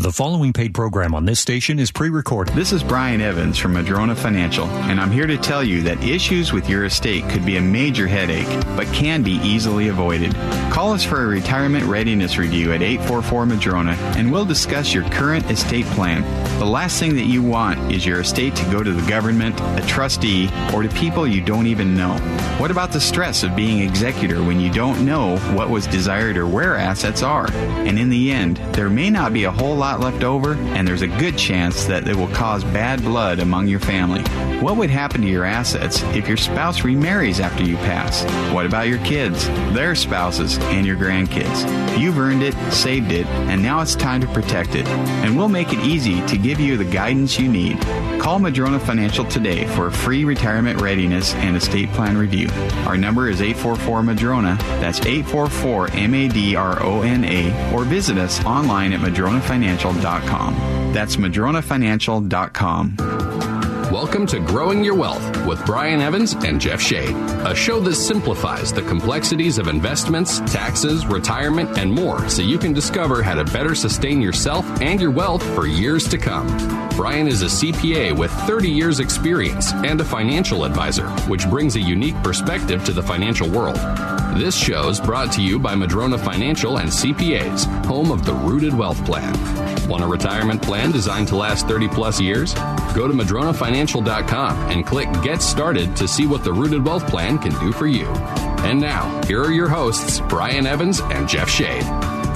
The following paid program on this station is pre recorded. This is Brian Evans from Madrona Financial, and I'm here to tell you that issues with your estate could be a major headache, but can be easily avoided. Call us for a retirement readiness review at 844 Madrona, and we'll discuss your current estate plan. The last thing that you want is your estate to go to the government, a trustee, or to people you don't even know. What about the stress of being executor when you don't know what was desired or where assets are? And in the end, there may not be a whole lot left over, and there's a good chance that it will cause bad blood among your family. What would happen to your assets if your spouse remarries after you pass? What about your kids, their spouses, and your grandkids? You've earned it, saved it, and now it's time to protect it. And we'll make it easy to give you the guidance you need. Call Madrona Financial today for a free retirement readiness and estate plan review. Our number is 844 Madrona. That's 844 M A D R O N A, or visit us online at madronafinancial.com. That's madronafinancial.com. Welcome to Growing Your Wealth with Brian Evans and Jeff Shade, a show that simplifies the complexities of investments, taxes, retirement, and more so you can discover how to better sustain yourself and your wealth for years to come. Brian is a CPA with 30 years' experience and a financial advisor, which brings a unique perspective to the financial world. This show is brought to you by Madrona Financial and CPAs, home of the Rooted Wealth Plan. Want a retirement plan designed to last 30 plus years? Go to madronafinancial.com and click Get Started to see what the Rooted Wealth Plan can do for you. And now, here are your hosts, Brian Evans and Jeff Shade.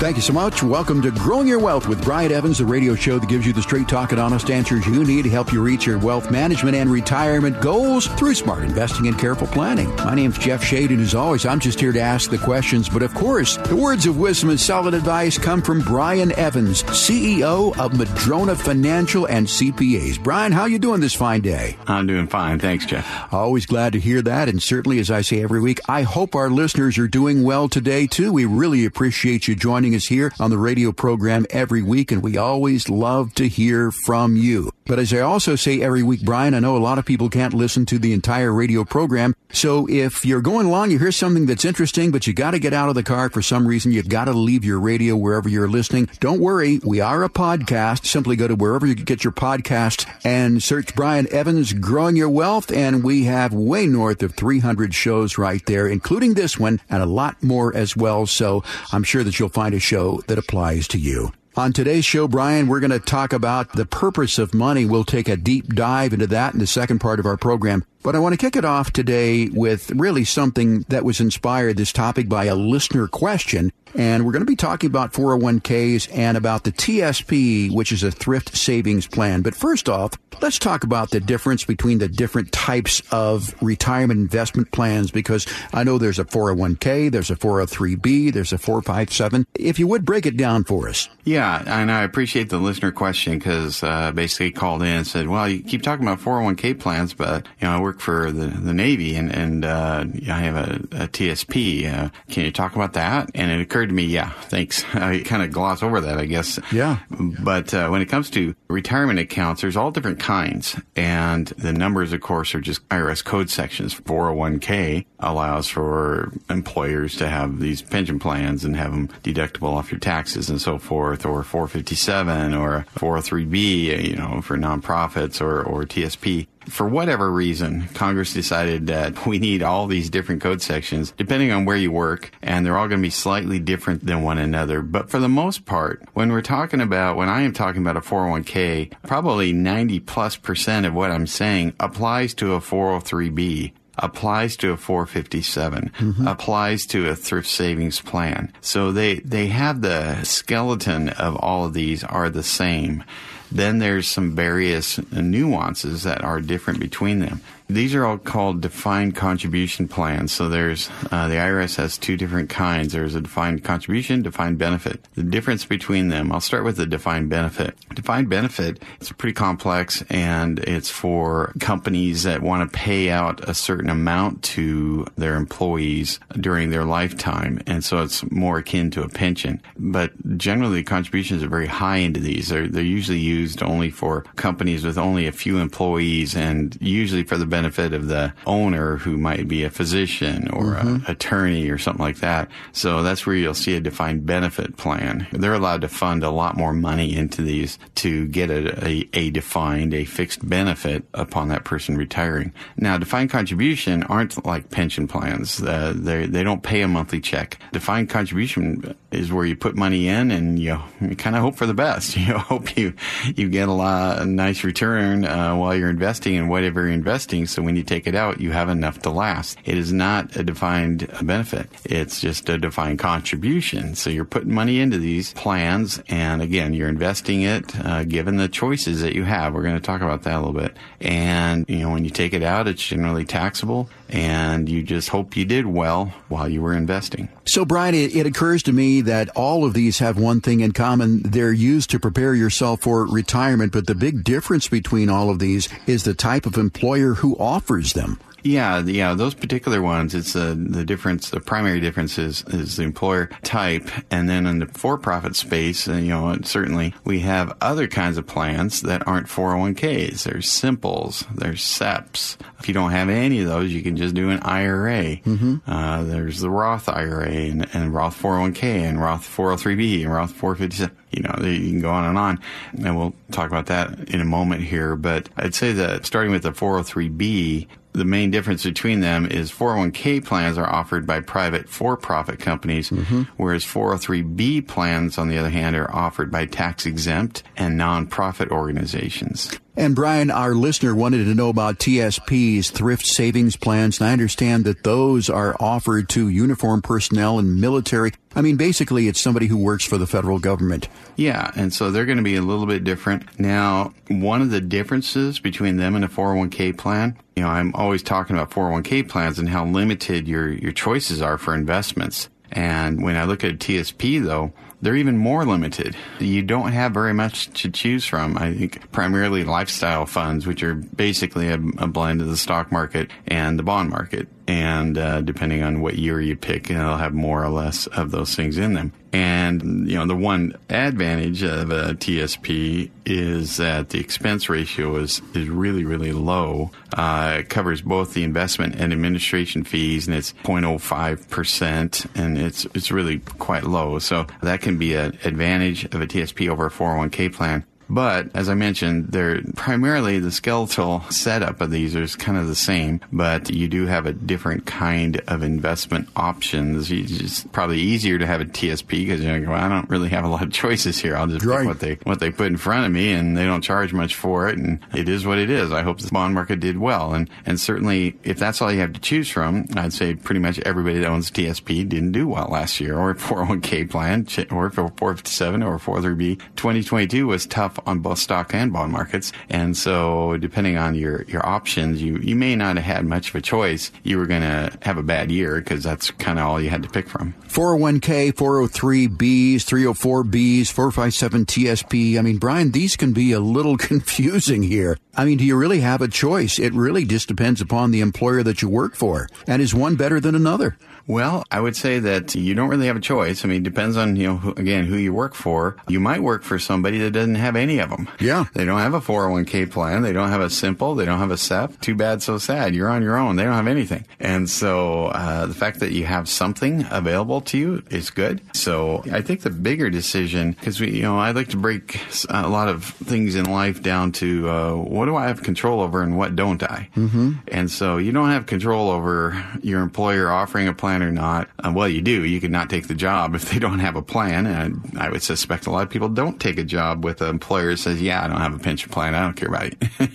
Thank you so much. Welcome to Growing Your Wealth with Brian Evans, the radio show that gives you the straight talk and honest answers you need to help you reach your wealth management and retirement goals through smart investing and careful planning. My name's Jeff Shade, and as always, I'm just here to ask the questions. But of course, the words of wisdom and solid advice come from Brian Evans, CEO of Madrona Financial and CPAs. Brian, how are you doing this fine day? I'm doing fine. Thanks, Jeff. Always glad to hear that. And certainly, as I say every week, I hope our listeners are doing well today, too. We really appreciate you joining us here on the radio program every week, and we always love to hear from you. But as I also say every week, Brian, I know a lot of people can't listen to the entire radio program. So if you're going along, you hear something that's interesting, but you got to get out of the car for some reason, you've got to leave your radio wherever you're listening. Don't worry. We are a podcast. Simply go to wherever you get your podcasts and search Brian Evans Growing Your Wealth. And we have way north of 300 shows right there, including this one and a lot more as well. So I'm sure that you'll find a show that applies to you. On today's show, Brian, we're going to talk about the purpose of money. We'll take a deep dive into that in the second part of our program. But I want to kick it off today with really something that was inspired this topic by a listener question. And we're going to be talking about 401ks and about the TSP, which is a thrift savings plan. But first off, let's talk about the difference between the different types of retirement investment plans because I know there's a 401k, there's a 403b, there's a 457. If you would break it down for us. Yeah, and I appreciate the listener question because uh, basically called in and said, well, you keep talking about 401k plans, but, you know, I work for the, the Navy and, and uh, I have a, a TSP. Uh, can you talk about that? And it occurred to me, yeah, thanks. I kind of gloss over that, I guess. Yeah. But uh, when it comes to retirement accounts, there's all different kinds. And the numbers, of course, are just IRS code sections. 401k allows for employers to have these pension plans and have them deductible off your taxes and so forth, or 457 or 403b, you know, for nonprofits or, or TSP for whatever reason, Congress decided that we need all these different code sections depending on where you work, and they're all going to be slightly different than one another. But for the most part, when we're talking about, when I am talking about a 401k, probably 90 plus percent of what I'm saying applies to a 403b applies to a 457 mm-hmm. applies to a thrift savings plan so they they have the skeleton of all of these are the same then there's some various nuances that are different between them. These are all called defined contribution plans. So there's uh, the IRS has two different kinds. There's a defined contribution, defined benefit. The difference between them, I'll start with the defined benefit. Defined benefit it's pretty complex and it's for companies that want to pay out a certain amount to their employees during their lifetime, and so it's more akin to a pension. But generally, contributions are very high into these. They're they're usually used only for companies with only a few employees, and usually for the benefit of the owner who might be a physician or mm-hmm. attorney or something like that. So that's where you'll see a defined benefit plan. They're allowed to fund a lot more money into these to get a, a, a defined, a fixed benefit upon that person retiring. Now, defined contribution aren't like pension plans. Uh, they they don't pay a monthly check. Defined contribution is where you put money in and you, you kind of hope for the best. You hope you you get a lot a nice return uh, while you're investing in whatever you're investing. So when you take it out, you have enough to last. It is not a defined benefit. It's just a defined contribution. So you're putting money into these plans, and again, you're investing it uh, given the choices that you have. We're going to talk about that a little bit. And you know, when you take it out, it's generally taxable, and you just hope you did well while you were investing. So, Brian, it, it occurs to me that all of these have one thing in common. They're used to prepare yourself for retirement, but the big difference between all of these is the type of employer who offers them. Yeah, yeah, those particular ones, it's uh, the difference, the primary difference is, is the employer type. And then in the for-profit space, uh, you know, certainly we have other kinds of plans that aren't 401ks. There's simples, there's SEPs. If you don't have any of those, you can just do an IRA. Mm-hmm. Uh, there's the Roth IRA and, and Roth 401k and Roth 403b and Roth 457 you know, you can go on and on. And we'll talk about that in a moment here. But I'd say that starting with the 403B, the main difference between them is 401k plans are offered by private for-profit companies, mm-hmm. whereas 403b plans, on the other hand, are offered by tax exempt and nonprofit organizations. And Brian, our listener wanted to know about TSPs, thrift savings plans, and I understand that those are offered to uniformed personnel and military. I mean, basically, it's somebody who works for the federal government. Yeah, and so they're going to be a little bit different. Now, one of the differences between them and a 401k plan, you know, I'm always talking about 401k plans and how limited your, your choices are for investments. And when I look at TSP, though, they're even more limited. You don't have very much to choose from. I think primarily lifestyle funds, which are basically a, a blend of the stock market and the bond market and uh, depending on what year you pick, you know, they'll have more or less of those things in them. And you know, the one advantage of a TSP is that the expense ratio is is really really low. Uh, it covers both the investment and administration fees, and it's 0.05 percent, and it's it's really quite low. So that can be an advantage of a TSP over a 401k plan. But as I mentioned, they're primarily the skeletal setup of these is kind of the same, but you do have a different kind of investment options. It's probably easier to have a TSP because you're like, well, I don't really have a lot of choices here. I'll just right. pick what they what they put in front of me, and they don't charge much for it, and it is what it is. I hope the bond market did well, and and certainly if that's all you have to choose from, I'd say pretty much everybody that owns TSP didn't do well last year, or 401k plan, or 457 or 403b. 2022 was tough on both stock and bond markets. And so depending on your, your options, you, you may not have had much of a choice. You were going to have a bad year because that's kind of all you had to pick from. 401k, 403bs, 304bs, 457 TSP. I mean, Brian, these can be a little confusing here. I mean, do you really have a choice? It really just depends upon the employer that you work for. And is one better than another? Well, I would say that you don't really have a choice. I mean, it depends on, you know, who, again, who you work for. You might work for somebody that doesn't have any of them. Yeah. They don't have a 401k plan. They don't have a simple. They don't have a SEP. Too bad, so sad. You're on your own. They don't have anything. And so, uh, the fact that you have something available to you is good. So I think the bigger decision, because we, you know, I like to break a lot of things in life down to, uh, what do I have control over and what don't I? Mm-hmm. And so you don't have control over your employer offering a plan plan or not. Uh, well, you do. You could not take the job if they don't have a plan. And I would suspect a lot of people don't take a job with an employer that says, yeah, I don't have a pension plan. I don't care about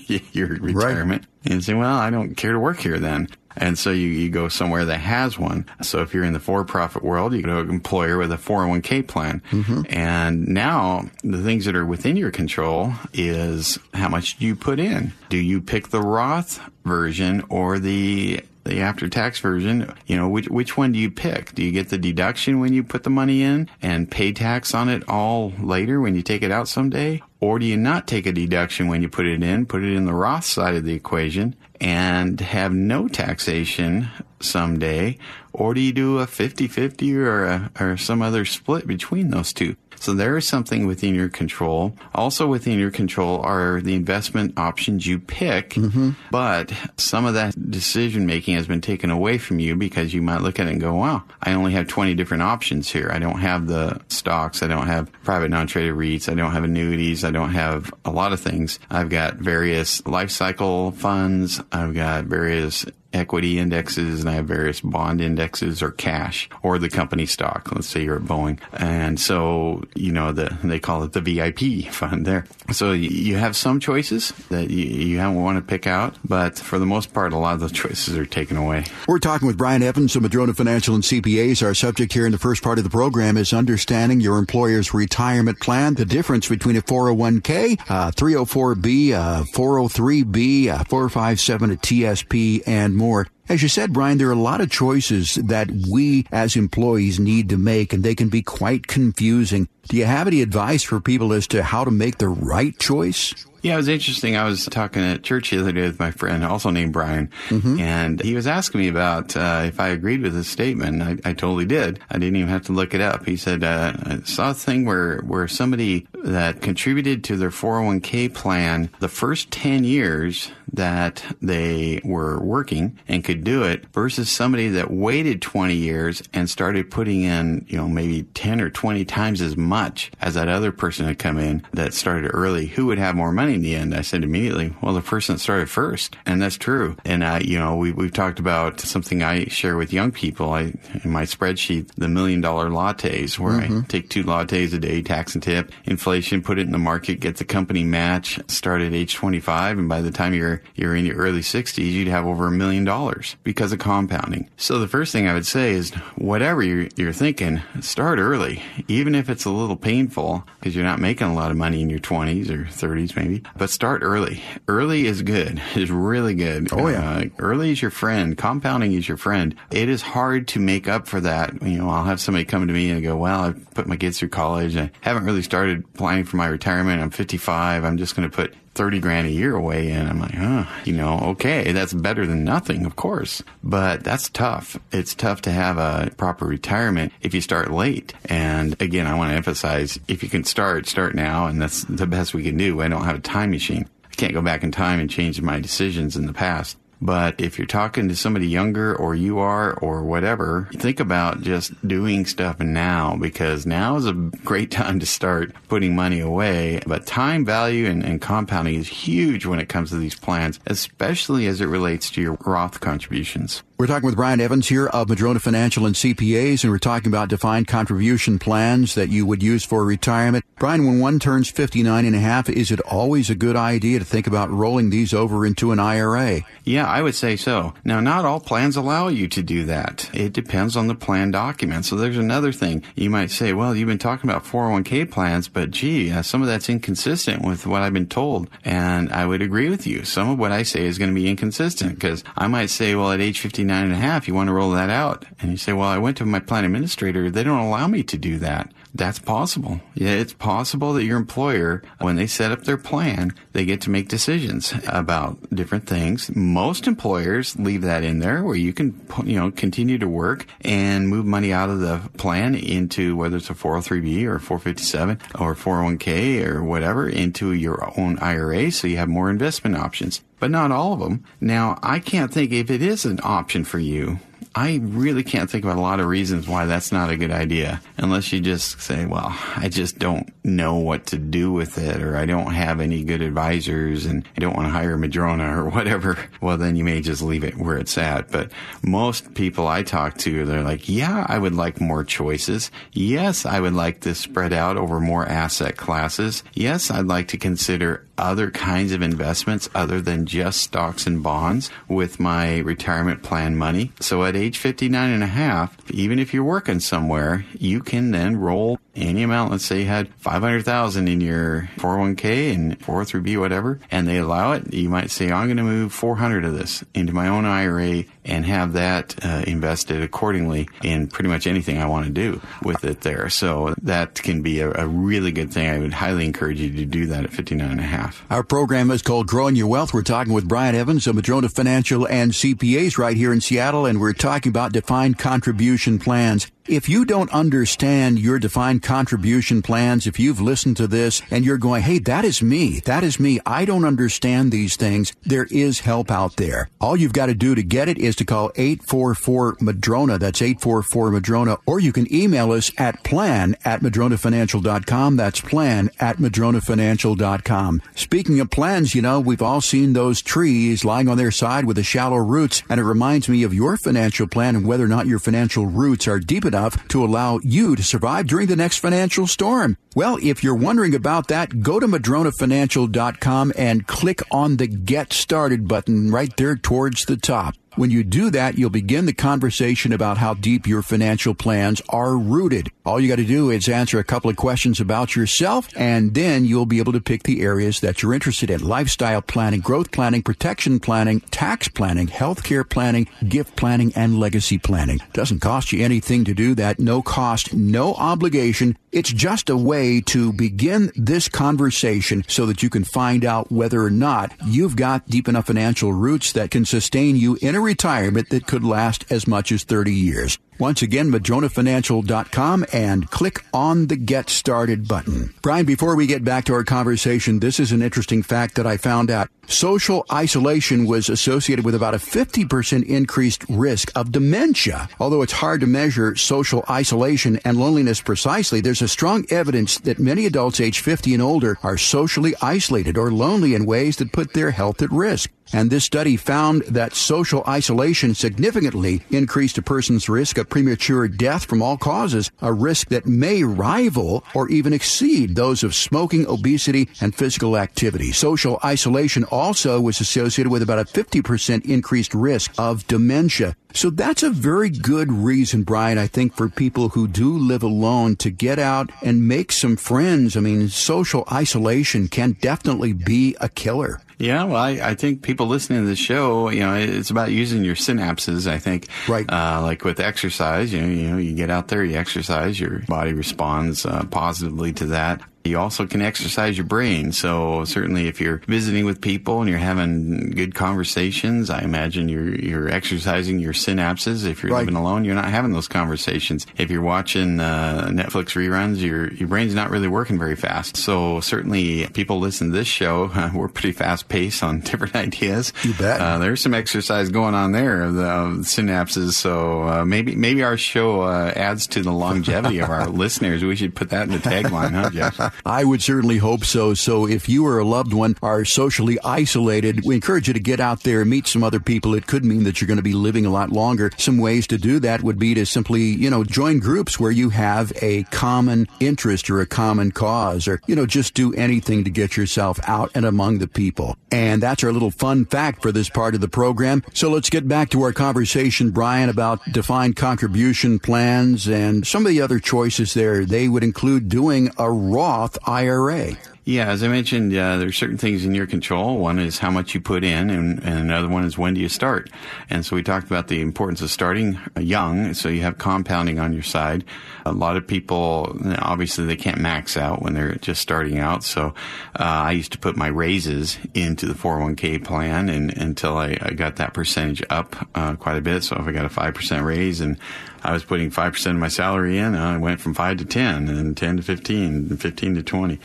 your retirement. Right. And say, well, I don't care to work here then. And so you, you go somewhere that has one. So if you're in the for-profit world, you go to an employer with a 401k plan. Mm-hmm. And now the things that are within your control is how much do you put in? Do you pick the Roth version or the the after tax version, you know, which, which one do you pick? Do you get the deduction when you put the money in and pay tax on it all later when you take it out someday? Or do you not take a deduction when you put it in, put it in the Roth side of the equation and have no taxation someday? Or do you do a 50-50 or a, or some other split between those two? So there is something within your control. Also within your control are the investment options you pick, mm-hmm. but some of that decision making has been taken away from you because you might look at it and go, wow, I only have 20 different options here. I don't have the stocks. I don't have private non-traded REITs. I don't have annuities. I don't have a lot of things. I've got various life cycle funds. I've got various equity indexes and I have various bond indexes or cash or the company stock. Let's say you're at Boeing. And so, you know, the, they call it the VIP fund there. So you have some choices that you, you want to pick out, but for the most part, a lot of those choices are taken away. We're talking with Brian Evans of Madrona Financial and CPAs. Our subject here in the first part of the program is understanding your employer's retirement plan, the difference between a 401k, uh, 304b, uh, 403b, uh, 457, a TSP, and more. As you said, Brian, there are a lot of choices that we as employees need to make, and they can be quite confusing. Do you have any advice for people as to how to make the right choice? Yeah, it was interesting. I was talking at church the other day with my friend, also named Brian, mm-hmm. and he was asking me about uh, if I agreed with his statement. I, I, totally did. I didn't even have to look it up. He said, uh, I saw a thing where, where somebody that contributed to their 401k plan the first 10 years that they were working and could do it versus somebody that waited 20 years and started putting in, you know, maybe 10 or 20 times as much as that other person had come in that started early. Who would have more money in the end? I said immediately, well, the person that started first. And that's true. And I, you know, we, we've talked about something I share with young people. I, in my spreadsheet, the million dollar lattes where mm-hmm. I take two lattes a day, tax and tip, inflation, put it in the market, get the company match, start at age 25. And by the time you're you're in your early 60s, you'd have over a million dollars because of compounding. So the first thing I would say is whatever you're, you're thinking, start early, even if it's a little painful because you're not making a lot of money in your 20s or 30s maybe, but start early. Early is good, is really good. Oh yeah. Uh, early is your friend. Compounding is your friend. It is hard to make up for that. You know, I'll have somebody come to me and go, well, I've put my kids through college. I haven't really started planning for my retirement. I'm 55. I'm just going to put 30 grand a year away and I'm like, huh, you know, okay, that's better than nothing, of course. But that's tough. It's tough to have a proper retirement if you start late. And again, I want to emphasize if you can start, start now. And that's the best we can do. I don't have a time machine. I can't go back in time and change my decisions in the past. But if you're talking to somebody younger or you are or whatever, think about just doing stuff now because now is a great time to start putting money away. But time value and, and compounding is huge when it comes to these plans, especially as it relates to your Roth contributions. We're talking with Brian Evans here of Madrona Financial and CPAs, and we're talking about defined contribution plans that you would use for retirement. Brian, when one turns 59 and a half, is it always a good idea to think about rolling these over into an IRA? Yeah, I would say so. Now, not all plans allow you to do that. It depends on the plan document. So there's another thing. You might say, well, you've been talking about 401k plans, but gee, uh, some of that's inconsistent with what I've been told. And I would agree with you. Some of what I say is going to be inconsistent because I might say, well, at age 59, 59 and a half, you want to roll that out. And you say, well, I went to my plan administrator. They don't allow me to do that. That's possible. Yeah, it's possible that your employer, when they set up their plan, they get to make decisions about different things. Most employers leave that in there where you can, you know, continue to work and move money out of the plan into whether it's a 403b or 457 or 401k or whatever into your own IRA so you have more investment options but not all of them. Now, I can't think if it is an option for you I really can't think of a lot of reasons why that's not a good idea unless you just say, well, I just don't know what to do with it or I don't have any good advisors and I don't want to hire Madrona or whatever. Well, then you may just leave it where it's at. But most people I talk to, they're like, yeah, I would like more choices. Yes, I would like this spread out over more asset classes. Yes, I'd like to consider other kinds of investments other than just stocks and bonds with my retirement plan money. So at age 59 and a half, even if you're working somewhere, you can then roll any amount. Let's say you had 500,000 in your 401k and 403b, whatever, and they allow it. You might say, I'm going to move 400 of this into my own IRA and have that uh, invested accordingly in pretty much anything I want to do with it there. So that can be a, a, really good thing. I would highly encourage you to do that at 59 and a half. Our program is called Growing Your Wealth. We're talking with Brian Evans of Madrona Financial and CPAs right here in Seattle, and we're talking about defined contribution plans. If you don't understand your defined contribution plans, if you've listened to this and you're going, hey, that is me, that is me, I don't understand these things, there is help out there. All you've got to do to get it is to call 844 Madrona. That's 844 Madrona. Or you can email us at plan at madronafinancial.com. That's plan at madronafinancial.com. Speaking of plans, you know, we've all seen those trees lying on their side with the shallow roots, and it reminds me of your financial plan and whether or not your financial roots are deep enough enough to allow you to survive during the next financial storm. Well, if you're wondering about that, go to madronafinancial.com and click on the Get Started button right there towards the top. When you do that, you'll begin the conversation about how deep your financial plans are rooted. All you got to do is answer a couple of questions about yourself, and then you'll be able to pick the areas that you're interested in. Lifestyle planning, growth planning, protection planning, tax planning, healthcare planning, gift planning, and legacy planning. Doesn't cost you anything to do that. No cost, no obligation. It's just a way to begin this conversation so that you can find out whether or not you've got deep enough financial roots that can sustain you in a retirement that could last as much as 30 years. Once again, madronafinancial.com and click on the Get Started button. Brian, before we get back to our conversation, this is an interesting fact that I found out. Social isolation was associated with about a 50% increased risk of dementia. Although it's hard to measure social isolation and loneliness precisely, there's a strong evidence that many adults age 50 and older are socially isolated or lonely in ways that put their health at risk. And this study found that social isolation significantly increased a person's risk of premature death from all causes, a risk that may rival or even exceed those of smoking, obesity, and physical activity. Social isolation also was associated with about a 50% increased risk of dementia. So that's a very good reason, Brian, I think, for people who do live alone to get out and make some friends. I mean, social isolation can definitely be a killer. Yeah, well, I, I think people listening to the show, you know, it's about using your synapses. I think, right? Uh, like with exercise, you know, you know, you get out there, you exercise, your body responds uh, positively to that. You also can exercise your brain. So certainly if you're visiting with people and you're having good conversations, I imagine you're, you're exercising your synapses. If you're right. living alone, you're not having those conversations. If you're watching uh, Netflix reruns, your, your brain's not really working very fast. So certainly people listen to this show. Uh, we're pretty fast paced on different ideas. You bet. Uh, there's some exercise going on there of the, of the synapses. So uh, maybe, maybe our show uh, adds to the longevity of our listeners. We should put that in the tagline, huh, Jeff? I would certainly hope so. So if you or a loved one are socially isolated, we encourage you to get out there, meet some other people. It could mean that you're going to be living a lot longer. Some ways to do that would be to simply, you know, join groups where you have a common interest or a common cause or, you know, just do anything to get yourself out and among the people. And that's our little fun fact for this part of the program. So let's get back to our conversation, Brian, about defined contribution plans and some of the other choices there. They would include doing a Roth IRA. Yeah, as I mentioned, uh, there's certain things in your control. One is how much you put in, and, and, another one is when do you start. And so we talked about the importance of starting young, so you have compounding on your side. A lot of people, obviously, they can't max out when they're just starting out. So uh, I used to put my raises into the 401k plan, and until I, I got that percentage up uh, quite a bit. So if I got a five percent raise and I was putting 5% of my salary in. I went from 5 to 10 and 10 to 15 and 15 to 20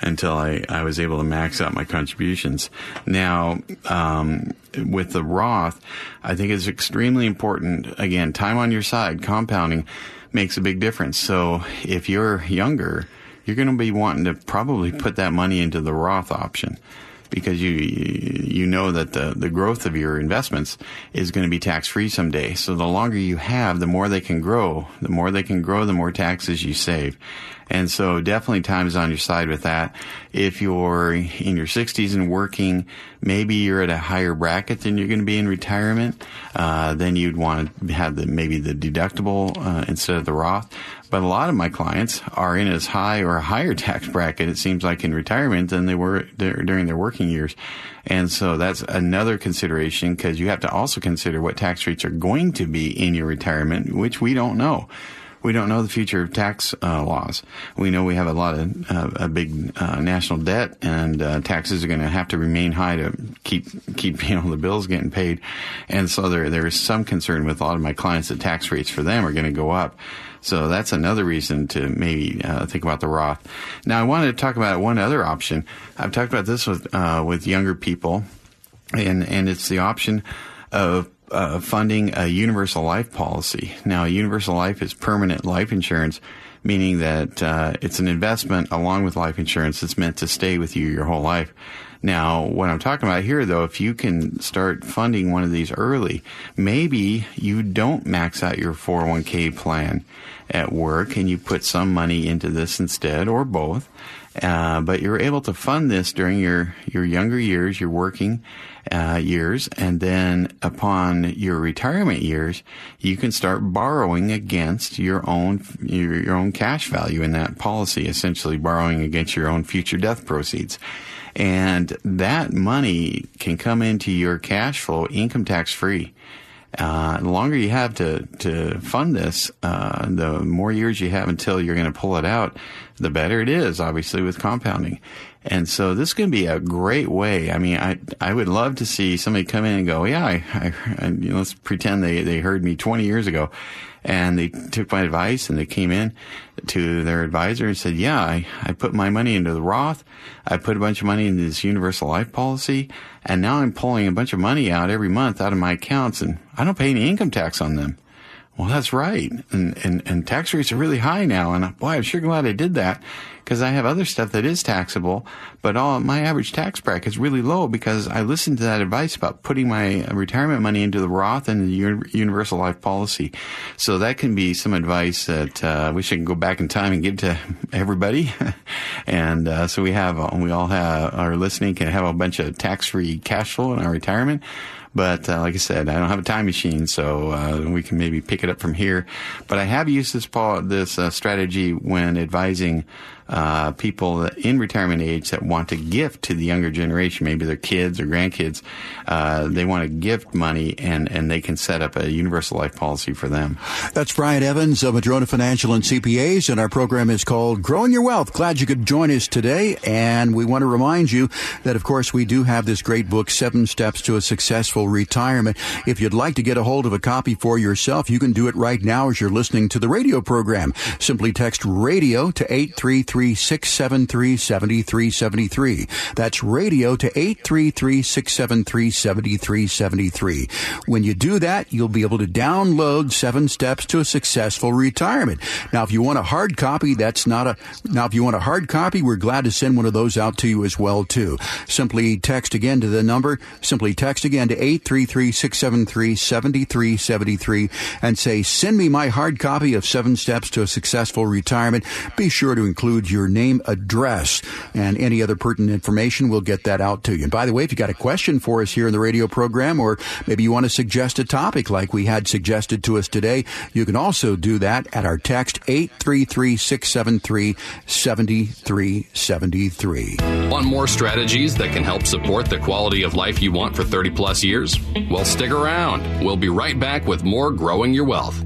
until I, I was able to max out my contributions. Now, um, with the Roth, I think it's extremely important. Again, time on your side, compounding makes a big difference. So if you're younger, you're going to be wanting to probably put that money into the Roth option because you you know that the the growth of your investments is going to be tax free someday. So the longer you have, the more they can grow. The more they can grow, the more taxes you save. And so definitely time is on your side with that. If you're in your 60s and working, maybe you're at a higher bracket than you're going to be in retirement. Uh, then you'd want to have the maybe the deductible uh, instead of the Roth. But a lot of my clients are in as high or higher tax bracket, it seems like in retirement than they were during their working years. And so that's another consideration because you have to also consider what tax rates are going to be in your retirement, which we don't know we don't know the future of tax uh, laws. We know we have a lot of uh, a big uh, national debt, and uh, taxes are going to have to remain high to keep keep you know the bills getting paid. And so there there is some concern with a lot of my clients that tax rates for them are going to go up. So that's another reason to maybe uh, think about the Roth. Now I wanted to talk about one other option. I've talked about this with uh, with younger people, and and it's the option of uh, funding a universal life policy. Now, universal life is permanent life insurance, meaning that uh, it's an investment along with life insurance that's meant to stay with you your whole life. Now, what I'm talking about here, though, if you can start funding one of these early, maybe you don't max out your 401k plan at work and you put some money into this instead, or both. Uh, but you're able to fund this during your, your younger years, your working uh, years, and then upon your retirement years, you can start borrowing against your own your, your own cash value in that policy, essentially borrowing against your own future death proceeds. And that money can come into your cash flow income tax free. Uh, the longer you have to, to fund this, uh, the more years you have until you're going to pull it out, the better it is, obviously, with compounding. And so this can be a great way. I mean, I I would love to see somebody come in and go, yeah, I, I, you know, let's pretend they, they heard me 20 years ago and they took my advice and they came in to their advisor and said, yeah, I, I put my money into the Roth. I put a bunch of money into this universal life policy and now I'm pulling a bunch of money out every month out of my accounts and I don't pay any income tax on them. Well, that's right. And, and, and tax rates are really high now. And boy, I'm sure glad I did that because I have other stuff that is taxable, but all my average tax bracket is really low because I listened to that advice about putting my retirement money into the Roth and the universal life policy. So that can be some advice that uh, we should go back in time and give to everybody. and uh, so we have, we all have, our listening can have a bunch of tax free cash flow in our retirement. But uh, like I said, I don't have a time machine, so uh, we can maybe pick it up from here. But I have used this this uh, strategy when advising uh, people in retirement age that want to gift to the younger generation, maybe their kids or grandkids. Uh, they want to gift money, and and they can set up a universal life policy for them. That's Brian Evans of Madrona Financial and CPAs, and our program is called Growing Your Wealth. Glad you could join us today, and we want to remind you that, of course, we do have this great book, Seven Steps to a Successful Retirement. If you'd like to get a hold of a copy for yourself, you can do it right now as you're listening to the radio program. Simply text radio to eight three three. 673 7373. That's radio to 833 673 7373. When you do that, you'll be able to download Seven Steps to a Successful Retirement. Now, if you want a hard copy, that's not a, now if you want a hard copy, we're glad to send one of those out to you as well, too. Simply text again to the number, simply text again to 833 673 7373 and say, send me my hard copy of Seven Steps to a Successful Retirement. Be sure to include your name, address, and any other pertinent information. We'll get that out to you. And by the way, if you got a question for us here in the radio program, or maybe you want to suggest a topic like we had suggested to us today, you can also do that at our text 833-673-7373. Want more strategies that can help support the quality of life you want for 30 plus years? Well, stick around. We'll be right back with more Growing Your Wealth.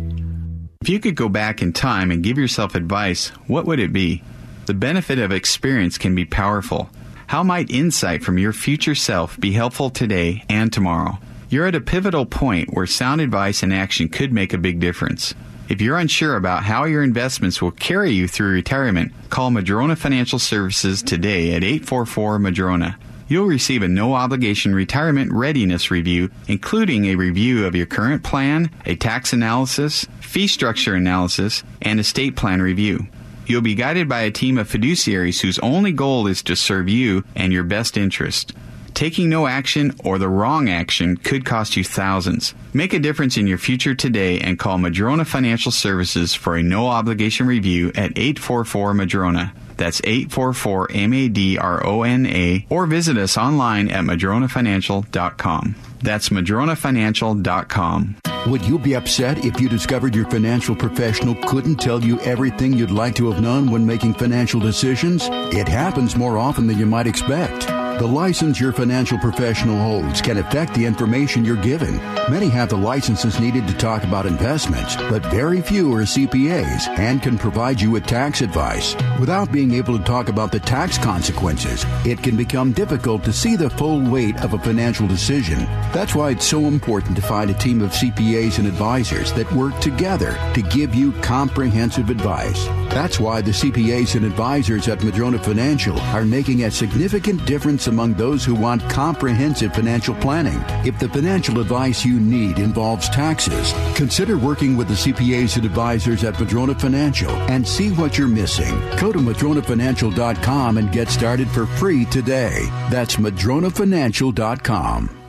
If you could go back in time and give yourself advice, what would it be? The benefit of experience can be powerful. How might insight from your future self be helpful today and tomorrow? You're at a pivotal point where sound advice and action could make a big difference. If you're unsure about how your investments will carry you through retirement, call Madrona Financial Services today at 844 Madrona. You'll receive a no obligation retirement readiness review, including a review of your current plan, a tax analysis, fee structure analysis, and estate plan review. You'll be guided by a team of fiduciaries whose only goal is to serve you and your best interest. Taking no action or the wrong action could cost you thousands. Make a difference in your future today and call Madrona Financial Services for a no obligation review at 844 Madrona. That's 844 M A D R O N A or visit us online at madronafinancial.com. That's madronafinancial.com. Would you be upset if you discovered your financial professional couldn't tell you everything you'd like to have known when making financial decisions? It happens more often than you might expect. The license your financial professional holds can affect the information you're given. Many have the licenses needed to talk about investments, but very few are CPAs and can provide you with tax advice. Without being able to talk about the tax consequences, it can become difficult to see the full weight of a financial decision. That's why it's so important to find a team of CPAs and advisors that work together to give you comprehensive advice. That's why the CPAs and advisors at Madrona Financial are making a significant difference among those who want comprehensive financial planning. If the financial advice you need involves taxes, consider working with the CPAs and advisors at Madrona Financial and see what you're missing. Go to madronafinancial.com and get started for free today. That's madronafinancial.com.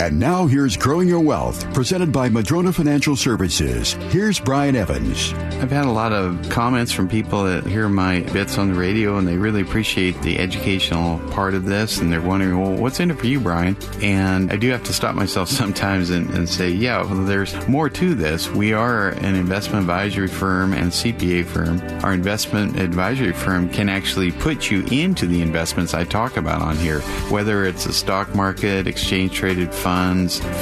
And now here's Growing Your Wealth, presented by Madrona Financial Services. Here's Brian Evans. I've had a lot of comments from people that hear my bits on the radio and they really appreciate the educational part of this and they're wondering, well, what's in it for you, Brian? And I do have to stop myself sometimes and, and say, yeah, well, there's more to this. We are an investment advisory firm and CPA firm. Our investment advisory firm can actually put you into the investments I talk about on here, whether it's a stock market, exchange traded funds,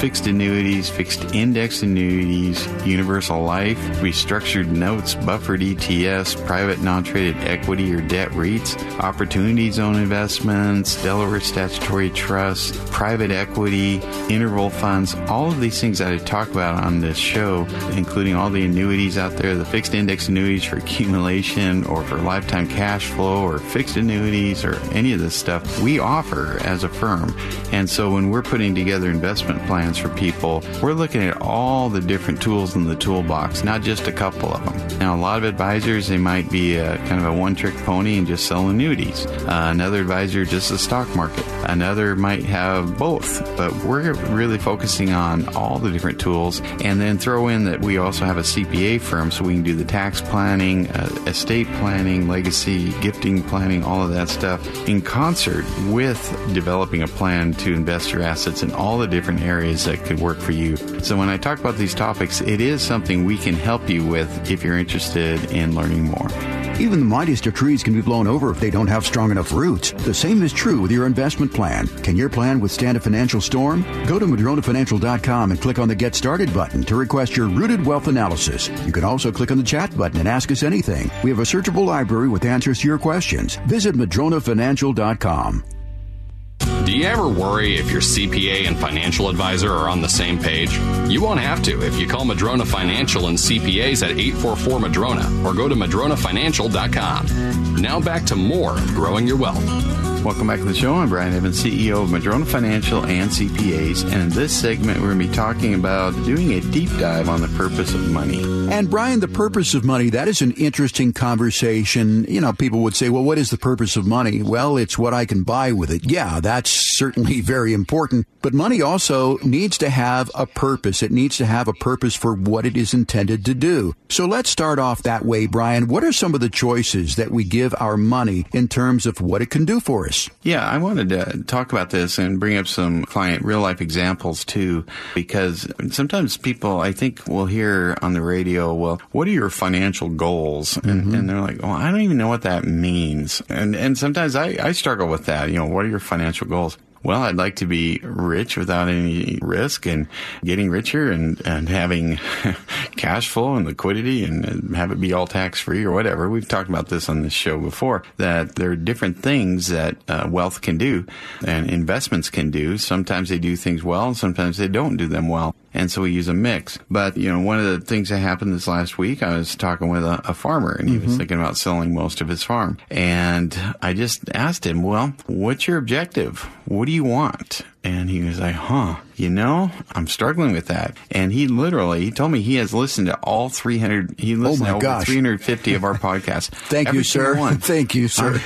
fixed annuities, fixed index annuities, universal life, restructured notes, buffered ETFs, private non-traded equity or debt REITs, opportunity zone investments, Delaware statutory trust, private equity, interval funds, all of these things that I talk about on this show, including all the annuities out there, the fixed index annuities for accumulation or for lifetime cash flow or fixed annuities or any of this stuff, we offer as a firm. And so when we're putting together investment plans for people, we're looking at all the different tools in the toolbox, not just a couple of them. Now, a lot of advisors, they might be a, kind of a one trick pony and just sell annuities. Uh, another advisor, just the stock market. Another might have both, but we're really focusing on all the different tools and then throw in that we also have a CPA firm so we can do the tax planning, uh, estate planning, legacy, gifting planning, all of that stuff in concert with developing a plan to invest your assets in all the different areas that could work for you. So when I talk about these topics, it is something we can help you with if you're interested in learning more. Even the mightiest of trees can be blown over if they don't have strong enough roots. The same is true with your investment plan. Can your plan withstand a financial storm? Go to MadronaFinancial.com and click on the Get Started button to request your rooted wealth analysis. You can also click on the chat button and ask us anything. We have a searchable library with answers to your questions. Visit MadronaFinancial.com. You ever worry if your CPA and financial advisor are on the same page? You won't have to if you call Madrona Financial and CPAs at 844 Madrona or go to MadronaFinancial.com. Now back to more Growing Your Wealth. Welcome back to the show. I'm Brian Evans, CEO of Madrona Financial and CPAs. And in this segment, we're going to be talking about doing a deep dive on the purpose of money. And Brian, the purpose of money, that is an interesting conversation. You know, people would say, well, what is the purpose of money? Well, it's what I can buy with it. Yeah, that's certainly very important. But money also needs to have a purpose. It needs to have a purpose for what it is intended to do. So let's start off that way, Brian. What are some of the choices that we give our money in terms of what it can do for us? Yeah, I wanted to talk about this and bring up some client real life examples too, because sometimes people, I think, will hear on the radio, well, what are your financial goals? And, mm-hmm. and they're like, well, I don't even know what that means. And, and sometimes I, I struggle with that. You know, what are your financial goals? Well, I'd like to be rich without any risk and getting richer and, and having cash flow and liquidity and, have it be all tax free or whatever. We've talked about this on this show before that there are different things that uh, wealth can do and investments can do. Sometimes they do things well and sometimes they don't do them well. And so we use a mix. But, you know, one of the things that happened this last week, I was talking with a, a farmer and he mm-hmm. was thinking about selling most of his farm. And I just asked him, well, what's your objective? What do you want? And he was like, huh, you know, I'm struggling with that. And he literally, he told me he has listened to all 300, he listened oh to over 350 of our podcasts. Thank you, sir. Thank you, sir.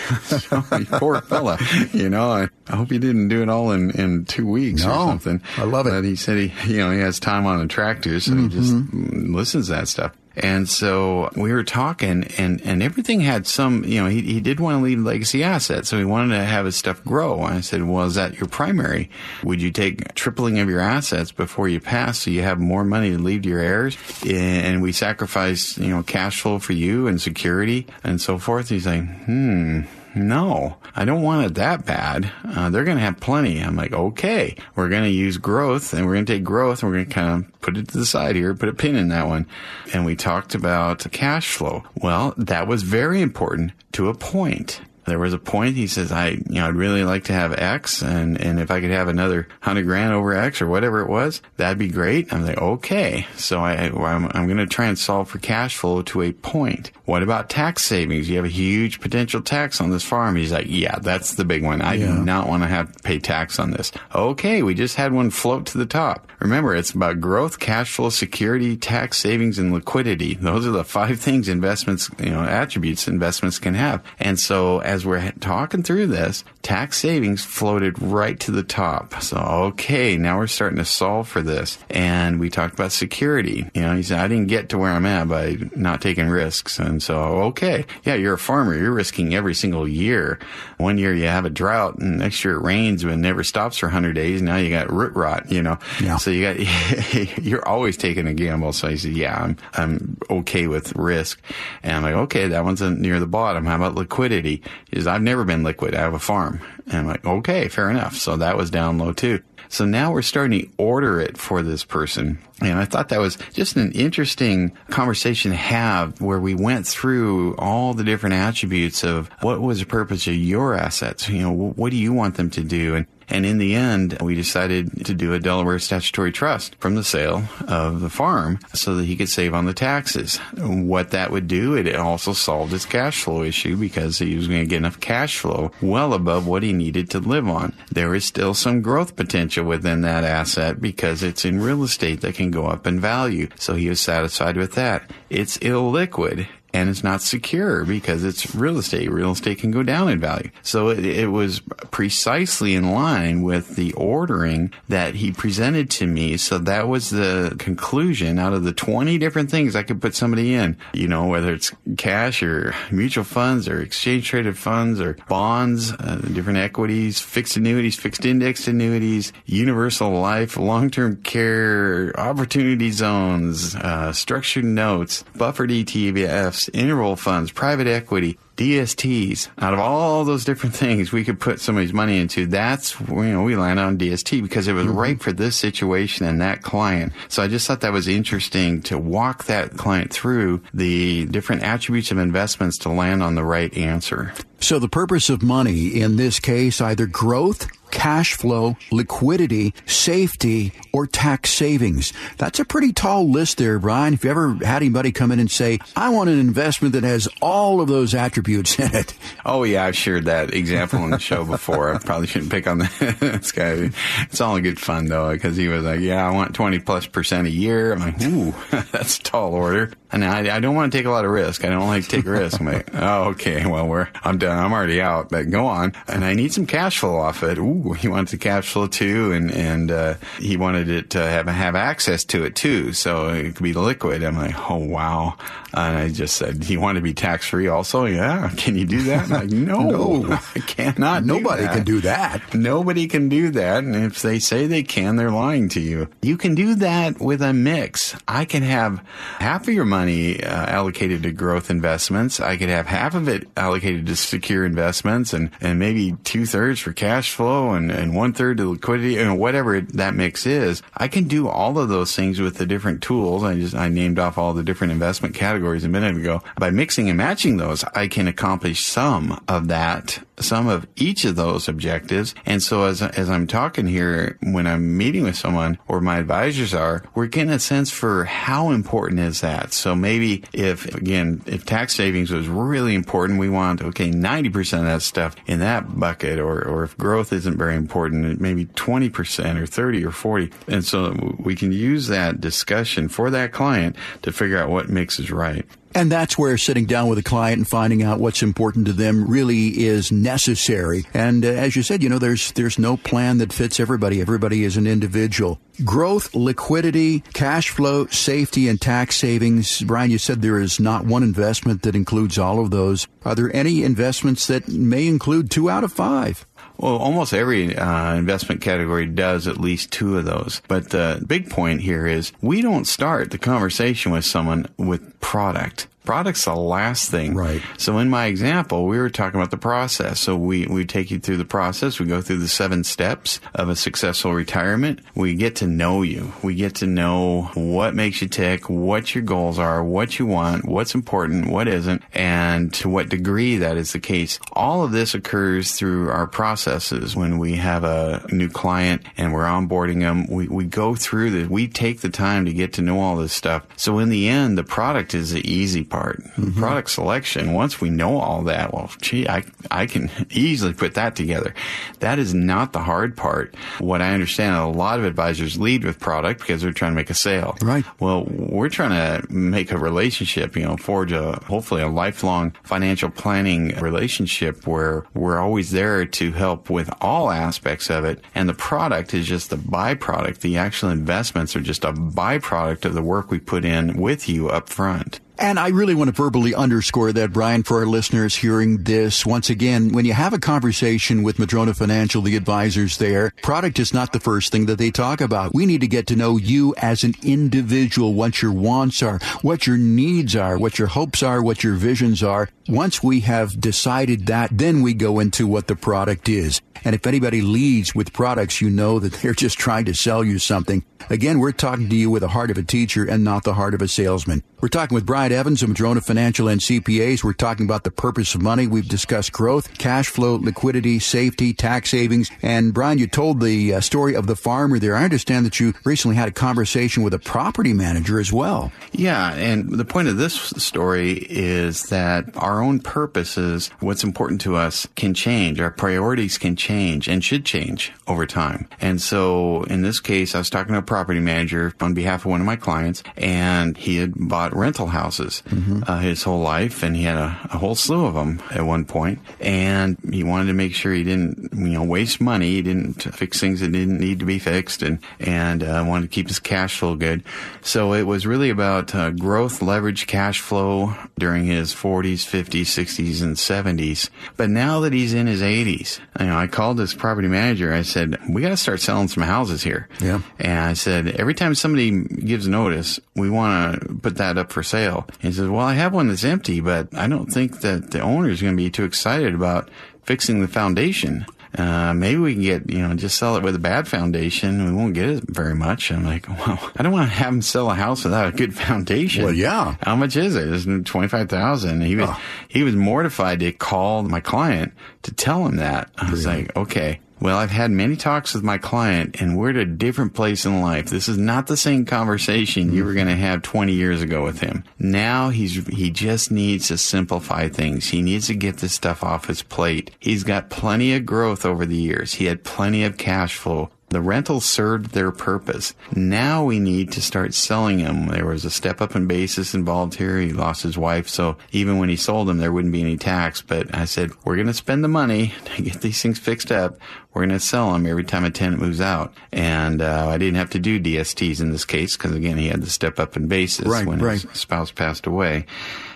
poor fella. You know, I, I, hope he didn't do it all in, in two weeks no, or something. I love it. But he said he, you know, he has time on the tractor, so mm-hmm. he just listens to that stuff. And so we were talking and, and everything had some, you know, he, he did want to leave legacy assets. So he wanted to have his stuff grow. And I said, well, is that your primary? Would you take tripling of your assets before you pass so you have more money to leave to your heirs? And we sacrifice, you know, cash flow for you and security and so forth. He's like, hmm, no, I don't want it that bad. Uh, they're going to have plenty. I'm like, okay, we're going to use growth and we're going to take growth and we're going to kind of put it to the side here, put a pin in that one. And we talked about cash flow. Well, that was very important to a point there was a point he says I you know I'd really like to have X and and if I could have another hundred grand over X or whatever it was that'd be great. I'm like okay. So I I'm, I'm going to try and solve for cash flow to a point. What about tax savings? You have a huge potential tax on this farm. He's like yeah that's the big one. I yeah. do not want to have to pay tax on this. Okay we just had one float to the top. Remember it's about growth cash flow security tax savings and liquidity. Those are the five things investments you know attributes investments can have. And so as we're talking through this, tax savings floated right to the top. So, okay, now we're starting to solve for this. And we talked about security. You know, he said, I didn't get to where I'm at by not taking risks. And so, okay, yeah, you're a farmer. You're risking every single year. One year you have a drought and next year it rains but it never stops for 100 days. Now you got root rot, you know. Yeah. So you got, you're always taking a gamble. So he said, yeah, I'm, I'm okay with risk. And I'm like, okay, that one's near the bottom. How about liquidity? Is I've never been liquid. I have a farm. And I'm like, okay, fair enough. So that was down low too. So now we're starting to order it for this person. And I thought that was just an interesting conversation to have where we went through all the different attributes of what was the purpose of your assets? You know, what do you want them to do? And and in the end, we decided to do a Delaware statutory trust from the sale of the farm so that he could save on the taxes. What that would do, it also solved his cash flow issue because he was going to get enough cash flow well above what he needed to live on. There is still some growth potential within that asset because it's in real estate that can go up in value. So he was satisfied with that. It's illiquid and it's not secure because it's real estate. Real estate can go down in value. So it, it, was precisely in line with the ordering that he presented to me. So that was the conclusion out of the 20 different things I could put somebody in, you know, whether it's cash or mutual funds or exchange traded funds or bonds, uh, different equities, fixed annuities, fixed indexed annuities, universal life, long-term care, opportunity zones, uh, structured notes, buffered ETFs, interval funds, private equity, DSTs. Out of all those different things we could put somebody's money into, that's you know we land on DST because it was mm-hmm. right for this situation and that client. So I just thought that was interesting to walk that client through the different attributes of investments to land on the right answer. So the purpose of money in this case either growth cash flow, liquidity, safety, or tax savings. That's a pretty tall list there, Brian. If you ever had anybody come in and say, I want an investment that has all of those attributes in it. Oh, yeah, I've shared that example on the show before. I probably shouldn't pick on this guy. It's all good fun, though, because he was like, Yeah, I want 20 plus percent a year. I'm like, Ooh, that's a tall order. And I, I don't want to take a lot of risk. I don't like to take risk. I'm like, Oh, okay, well, we're, I'm done. I'm already out, but go on. And I need some cash flow off it. Ooh, he wanted the cash flow too, and and uh, he wanted it to have have access to it too, so it could be liquid. I'm like, oh wow, and I just said, "You want to be tax free also?" Yeah, can you do that? I'm like, no, no, I cannot. Nobody do can do that. Nobody can do that, and if they say they can, they're lying to you. You can do that with a mix. I can have half of your money uh, allocated to growth investments. I could have half of it allocated to secure investments, and and maybe two thirds for cash flow, and and one third to liquidity, and whatever that mix is. I can do all of those things with the different tools. I just I named off all the different investment categories a minute ago. By mixing and matching those, I can accomplish some of that, some of each of those objectives. And so as, as I'm talking here, when I'm meeting with someone or my advisors are, we're getting a sense for how important is that. So maybe if, again, if tax savings was really important, we want, okay, 90% of that stuff in that bucket, or, or if growth isn't very important, maybe 20% or 30 or 40. And so we can use that discussion for that client to figure out what mix is right Right. And that's where sitting down with a client and finding out what's important to them really is necessary. And uh, as you said, you know, there's there's no plan that fits everybody. Everybody is an individual. Growth, liquidity, cash flow, safety, and tax savings. Brian, you said there is not one investment that includes all of those. Are there any investments that may include two out of five? Well, almost every uh, investment category does at least two of those. But the big point here is we don't start the conversation with someone with product. Product's the last thing. Right. So in my example, we were talking about the process. So we, we take you through the process. We go through the seven steps of a successful retirement. We get to know you. We get to know what makes you tick, what your goals are, what you want, what's important, what isn't, and to what degree that is the case. All of this occurs through our processes when we have a new client and we're onboarding them. We, we go through this. We take the time to get to know all this stuff. So in the end, the product is the easy part. Mm-hmm. Product selection, once we know all that, well, gee, I, I can easily put that together. That is not the hard part. What I understand, a lot of advisors lead with product because they're trying to make a sale. Right. Well, we're trying to make a relationship, you know, forge a, hopefully a lifelong financial planning relationship where we're always there to help with all aspects of it. And the product is just the byproduct. The actual investments are just a byproduct of the work we put in with you up front. And I really want to verbally underscore that, Brian, for our listeners hearing this. Once again, when you have a conversation with Madrona Financial, the advisors there, product is not the first thing that they talk about. We need to get to know you as an individual, what your wants are, what your needs are, what your hopes are, what your visions are. Once we have decided that, then we go into what the product is. And if anybody leads with products, you know that they're just trying to sell you something. Again, we're talking to you with the heart of a teacher and not the heart of a salesman. We're talking with Brian Evans of Madrona Financial and CPAs. We're talking about the purpose of money. We've discussed growth, cash flow, liquidity, safety, tax savings. And Brian, you told the uh, story of the farmer there. I understand that you recently had a conversation with a property manager as well. Yeah. And the point of this story is that our own purposes, what's important to us can change. Our priorities can change and should change over time. And so in this case, I was talking to a property manager on behalf of one of my clients and he had bought rental houses mm-hmm. uh, his whole life and he had a, a, whole slew of them at one point. point and he wanted to make sure he didn't you know waste money he didn't fix things that didn't need to be fixed and and uh, wanted to keep his cash flow good so it was really about uh, growth leverage cash flow during his 40s 50s 60s and 70s but now that he's in his 80s you know I called this property manager. I said we got to start selling some houses here. Yeah. And I said every time somebody gives notice we want to put that up for sale. He says, well, I have one that's empty, but I don't think that the owner is going to be too excited about fixing the foundation. Uh, maybe we can get, you know, just sell it with a bad foundation. We won't get it very much. I'm like, well, I don't want to have him sell a house without a good foundation. Well, yeah. How much is it? It's 25,000. He was, oh. he was mortified to call my client to tell him that. I was really? like, okay. Well, I've had many talks with my client and we're at a different place in life. This is not the same conversation you were going to have 20 years ago with him. Now he's, he just needs to simplify things. He needs to get this stuff off his plate. He's got plenty of growth over the years. He had plenty of cash flow. The rentals served their purpose. Now we need to start selling them. There was a step up in basis involved here. He lost his wife, so even when he sold them, there wouldn't be any tax. But I said, we're going to spend the money to get these things fixed up. We're going to sell them every time a tenant moves out. And uh, I didn't have to do DSTs in this case because, again, he had to step up in basis right, when right. his spouse passed away.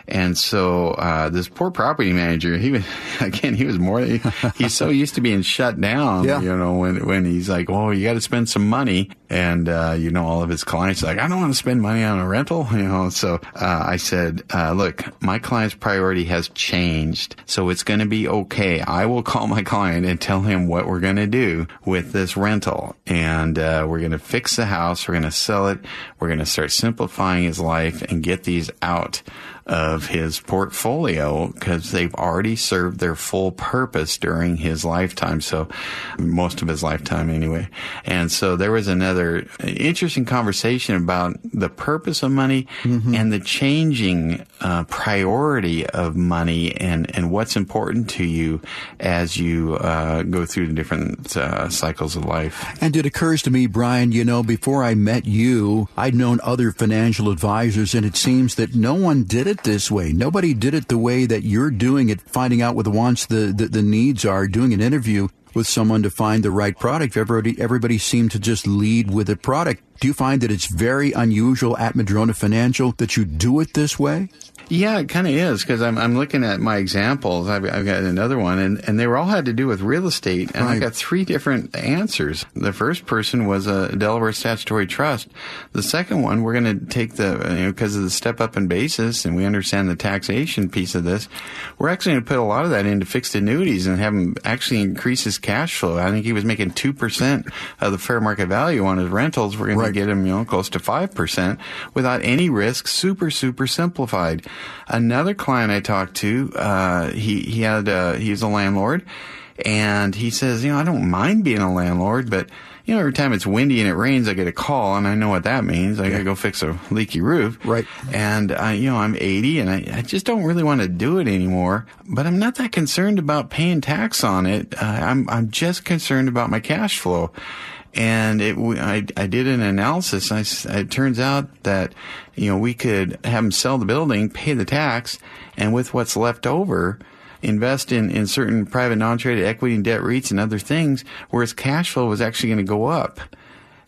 And so uh, this poor property manager, he was again, he was more. he's so used to being shut down, yeah. you know, when when he's like, "Oh, you got to spend some money," and uh, you know, all of his clients like, "I don't want to spend money on a rental," you know. So uh, I said, uh, "Look, my client's priority has changed, so it's going to be okay. I will call my client and tell him what we're going to do with this rental, and uh, we're going to fix the house. We're going to sell it. We're going to start simplifying his life and get these out." of his portfolio because they've already served their full purpose during his lifetime. So most of his lifetime anyway. And so there was another another interesting conversation about the purpose of money mm-hmm. and the changing uh, priority of money and, and what's important to you as you uh, go through the different uh, cycles of life. And it occurs to me, Brian, you know, before I met you, I'd known other financial advisors, and it seems that no one did it this way. Nobody did it the way that you're doing it, finding out what the wants, the, the, the needs are, doing an interview with someone to find the right product. Everybody, everybody seemed to just lead with a product. Do you find that it's very unusual at Madrona Financial that you do it this way? Yeah, it kind of is because I'm, I'm looking at my examples. I've, I've, got another one, and, and they were all had to do with real estate. And right. I got three different answers. The first person was a Delaware statutory trust. The second one, we're going to take the, you know, because of the step up in basis and we understand the taxation piece of this, we're actually going to put a lot of that into fixed annuities and have him actually increase his cash flow. I think he was making 2% of the fair market value on his rentals. We're going right. to get him, you know, close to 5% without any risk. Super, super simplified. Another client I talked to, uh, he he had uh, he's a landlord, and he says, you know, I don't mind being a landlord, but you know, every time it's windy and it rains, I get a call, and I know what that means. I got to go fix a leaky roof. Right. And I, you know, I'm 80, and I, I just don't really want to do it anymore. But I'm not that concerned about paying tax on it. Uh, I'm I'm just concerned about my cash flow and it, I, I did an analysis. I, it turns out that you know we could have them sell the building, pay the tax, and with what's left over, invest in, in certain private non-traded equity and debt REITs and other things, where his cash flow was actually going to go up,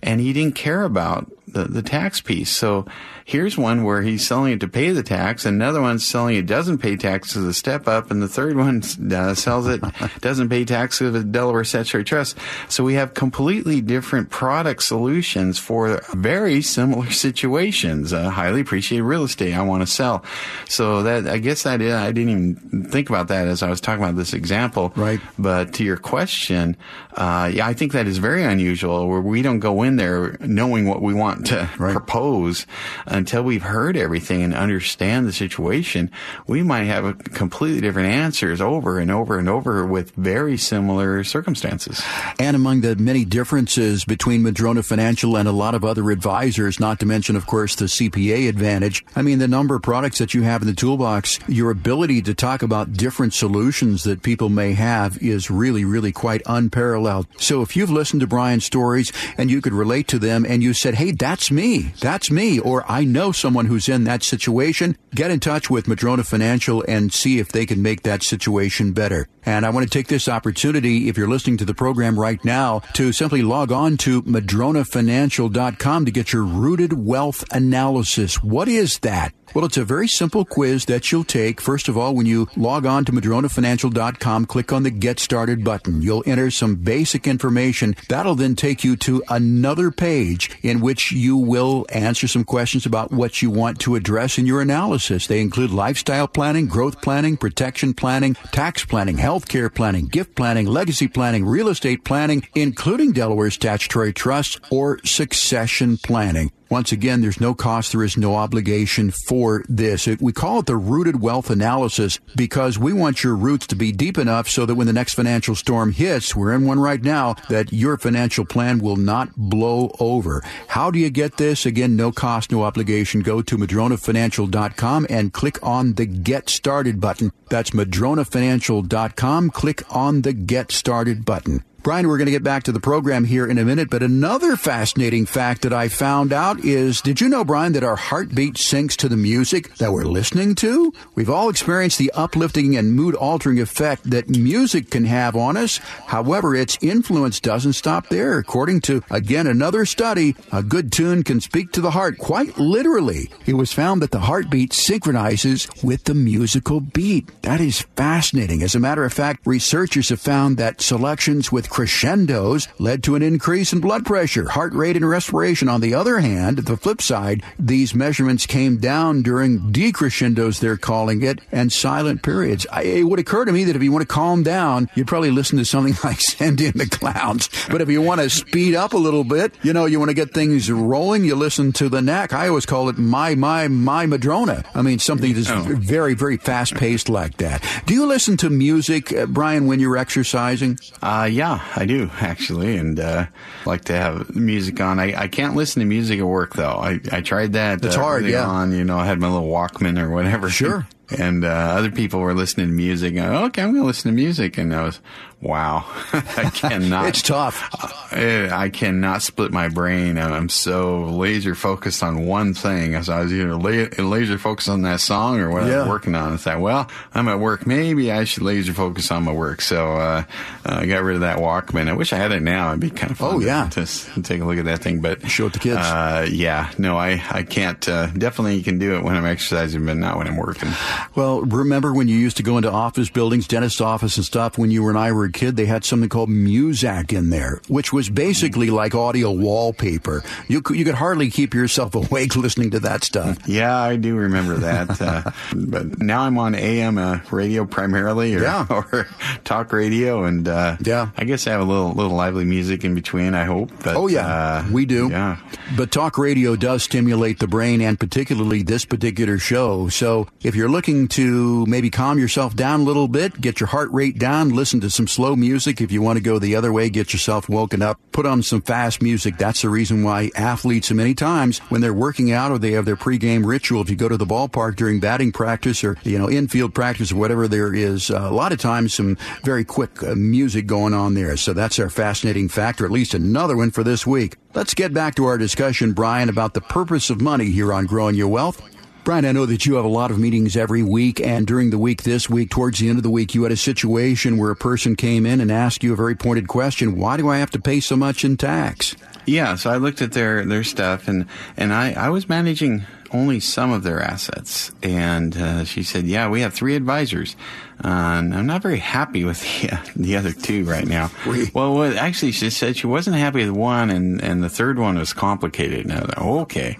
and he didn't care about the, the tax piece. So here's one where he's selling it to pay the tax, another one's selling it doesn't pay taxes, a step up, and the third one uh, sells it doesn't pay tax as a Delaware statutory trust. So we have completely different product solutions for very similar situations. Uh, highly appreciated real estate I want to sell. So that I guess that is, I didn't even think about that as I was talking about this example. Right. But to your question, uh, yeah, I think that is very unusual where we don't go in there knowing what we want to right. propose until we've heard everything and understand the situation. We might have a completely different answers over and over and over with very similar circumstances. And among the many differences between Madrona Financial and a lot of other advisors, not to mention, of course, the CPA advantage, I mean, the number of products that you have in the toolbox, your ability to talk about different solutions that people may have is really, really quite unparalleled. So if you've listened to Brian's stories and you could relate to them and you said, hey, that's me. That's me. Or I know someone who's in that situation. Get in touch with Madrona Financial and see if they can make that situation better. And I want to take this opportunity, if you're listening to the program right now, to simply log on to madronafinancial.com to get your rooted wealth analysis. What is that? Well, it's a very simple quiz that you'll take. First of all, when you log on to madronafinancial.com, click on the Get Started button. You'll enter some basic information. That'll then take you to another page in which you will answer some questions about what you want to address in your analysis. They include lifestyle planning, growth planning, protection planning, tax planning, healthcare planning, gift planning, legacy planning, real estate planning, including Delaware statutory trusts or succession planning. Once again, there's no cost, there is no obligation for this. We call it the rooted wealth analysis because we want your roots to be deep enough so that when the next financial storm hits, we're in one right now, that your financial plan will not blow over. How do you get this? Again, no cost, no obligation. Go to madronafinancial.com and click on the Get Started button. That's madronafinancial.com. Click on the Get Started button. Brian, we're going to get back to the program here in a minute, but another fascinating fact that I found out is did you know, Brian, that our heartbeat syncs to the music that we're listening to? We've all experienced the uplifting and mood altering effect that music can have on us. However, its influence doesn't stop there. According to, again, another study, a good tune can speak to the heart quite literally. It was found that the heartbeat synchronizes with the musical beat. That is fascinating. As a matter of fact, researchers have found that selections with crescendos led to an increase in blood pressure, heart rate, and respiration. On the other hand, the flip side, these measurements came down during decrescendos, they're calling it, and silent periods. I, it would occur to me that if you want to calm down, you'd probably listen to something like Send in the Clowns. But if you want to speed up a little bit, you know, you want to get things rolling, you listen to the neck. I always call it my, my, my Madrona. I mean, something that's oh. very, very fast paced like that. Do you listen to music, uh, Brian, when you're exercising? Uh, yeah. I do actually, and uh, like to have music on. I, I can't listen to music at work though. I, I tried that. It's hard, yeah. On, you know, I had my little Walkman or whatever. Sure. And uh, other people were listening to music. And, okay, I'm going to listen to music, and I was, wow, I cannot. It's tough. Uh, I cannot split my brain. I'm so laser focused on one thing. As I was either la- laser focused on that song or what I Yeah. was working on. It's like, well, I'm at work. Maybe I should laser focus on my work. So uh, uh, I got rid of that Walkman. I wish I had it now. It'd be kind of fun. Oh, yeah. to, s- take a look at that thing. But Show it to kids. Uh, yeah, no, I I can't. Uh, definitely, you can do it when I'm exercising, but not when I'm working. Well, remember when you used to go into office buildings, dentist office and stuff, when you and I were a kid, they had something called Muzak in there, which was basically like audio wallpaper. You could, you could hardly keep yourself awake listening to that stuff. Yeah, I do remember that. Uh, but now I'm on AM uh, radio primarily, or, Yeah. or talk radio, and uh, Yeah. I guess I have a little little lively music in between. I hope. But, Oh, yeah, uh, we do. Yeah, But talk radio does stimulate the brain and particularly this particular show. So if you're looking to maybe calm yourself down a little bit, get your heart rate down, listen to some slow music. If you want to go the other way, get yourself woken up, put on some fast music. That's the reason why athletes many times when they're working out or they have their pregame ritual, if you go to the ballpark during batting practice or, you know, infield practice or whatever there is, uh, a lot of times some very quick uh, music going on there. So that's our fascinating factor, at least another one for this week. Let's get back to our discussion, Brian, about the purpose of money here on Growing Your Wealth. Brian, I know that you have a lot of meetings every week, and during the week this week, towards the end of the week, you had a situation where a person came in and asked you a very pointed question Why do I have to pay so much in tax? yeah. So I looked at their their stuff, and and I I was managing only some of their assets, and uh, she said, "Yeah, we have three advisors." Uh, and I'm not very happy with the, the other two right now. Well, actually, she said she wasn't happy with one, and, and the third one was complicated. And I like, okay,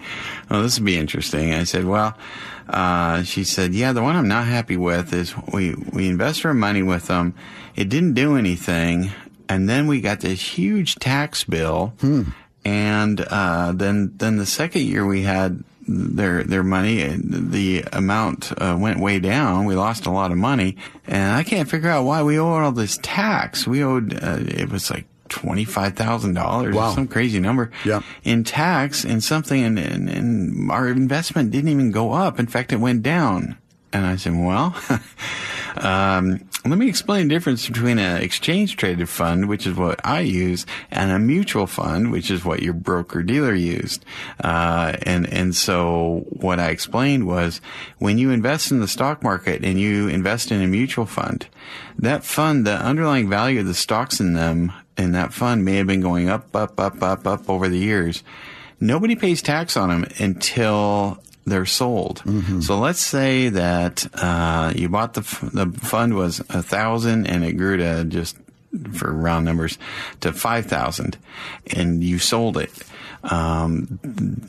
well, this would be interesting. I said, well, uh, she said, yeah, the one I'm not happy with is we, we invest our money with them. It didn't do anything. And then we got this huge tax bill. And, uh, then, then the second year we had their, their money, the amount, uh, went way down. We lost a lot of money. And I can't figure out why we owed all this tax. We owed, uh, it was like, $25,000 Wow. some crazy number Yeah. in tax and something and, and, and our investment didn't even go up. In fact, it went down. And I said, well, um, let me explain the difference between an exchange traded fund, which is what I use, and a mutual fund, which is what your broker dealer used. Uh, and, and so what I explained was when you invest in the stock market and you invest in a mutual fund, that fund, the underlying value of the stocks in them, in that fund may have been going up, up, up, up, up over the years. Nobody pays tax on them until they're sold. So let's say that uh, you bought the f- the fund was a thousand and it grew to just for round numbers to five thousand, and you sold it. Um,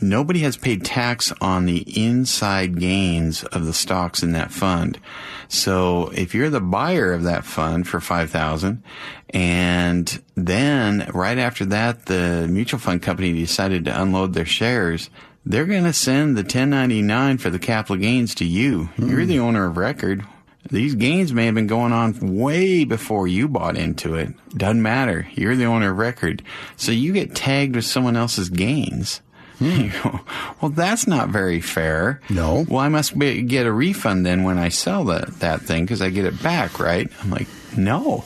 nobody has paid tax on the inside gains of the stocks in that fund. So if you're the buyer of that fund for 5000 and then right after that the mutual fund company decided to unload their shares, they're going to send the 1099 for the capital gains to you. Hmm. You're the owner of record. These gains may have been going on way before you bought into it. Doesn't matter. You're the owner of record. So you get tagged with someone else's gains. Hmm. Go, well, that's not very fair. No. Well, I must be, get a refund then when I sell that, that thing because I get it back, right? I'm like, no.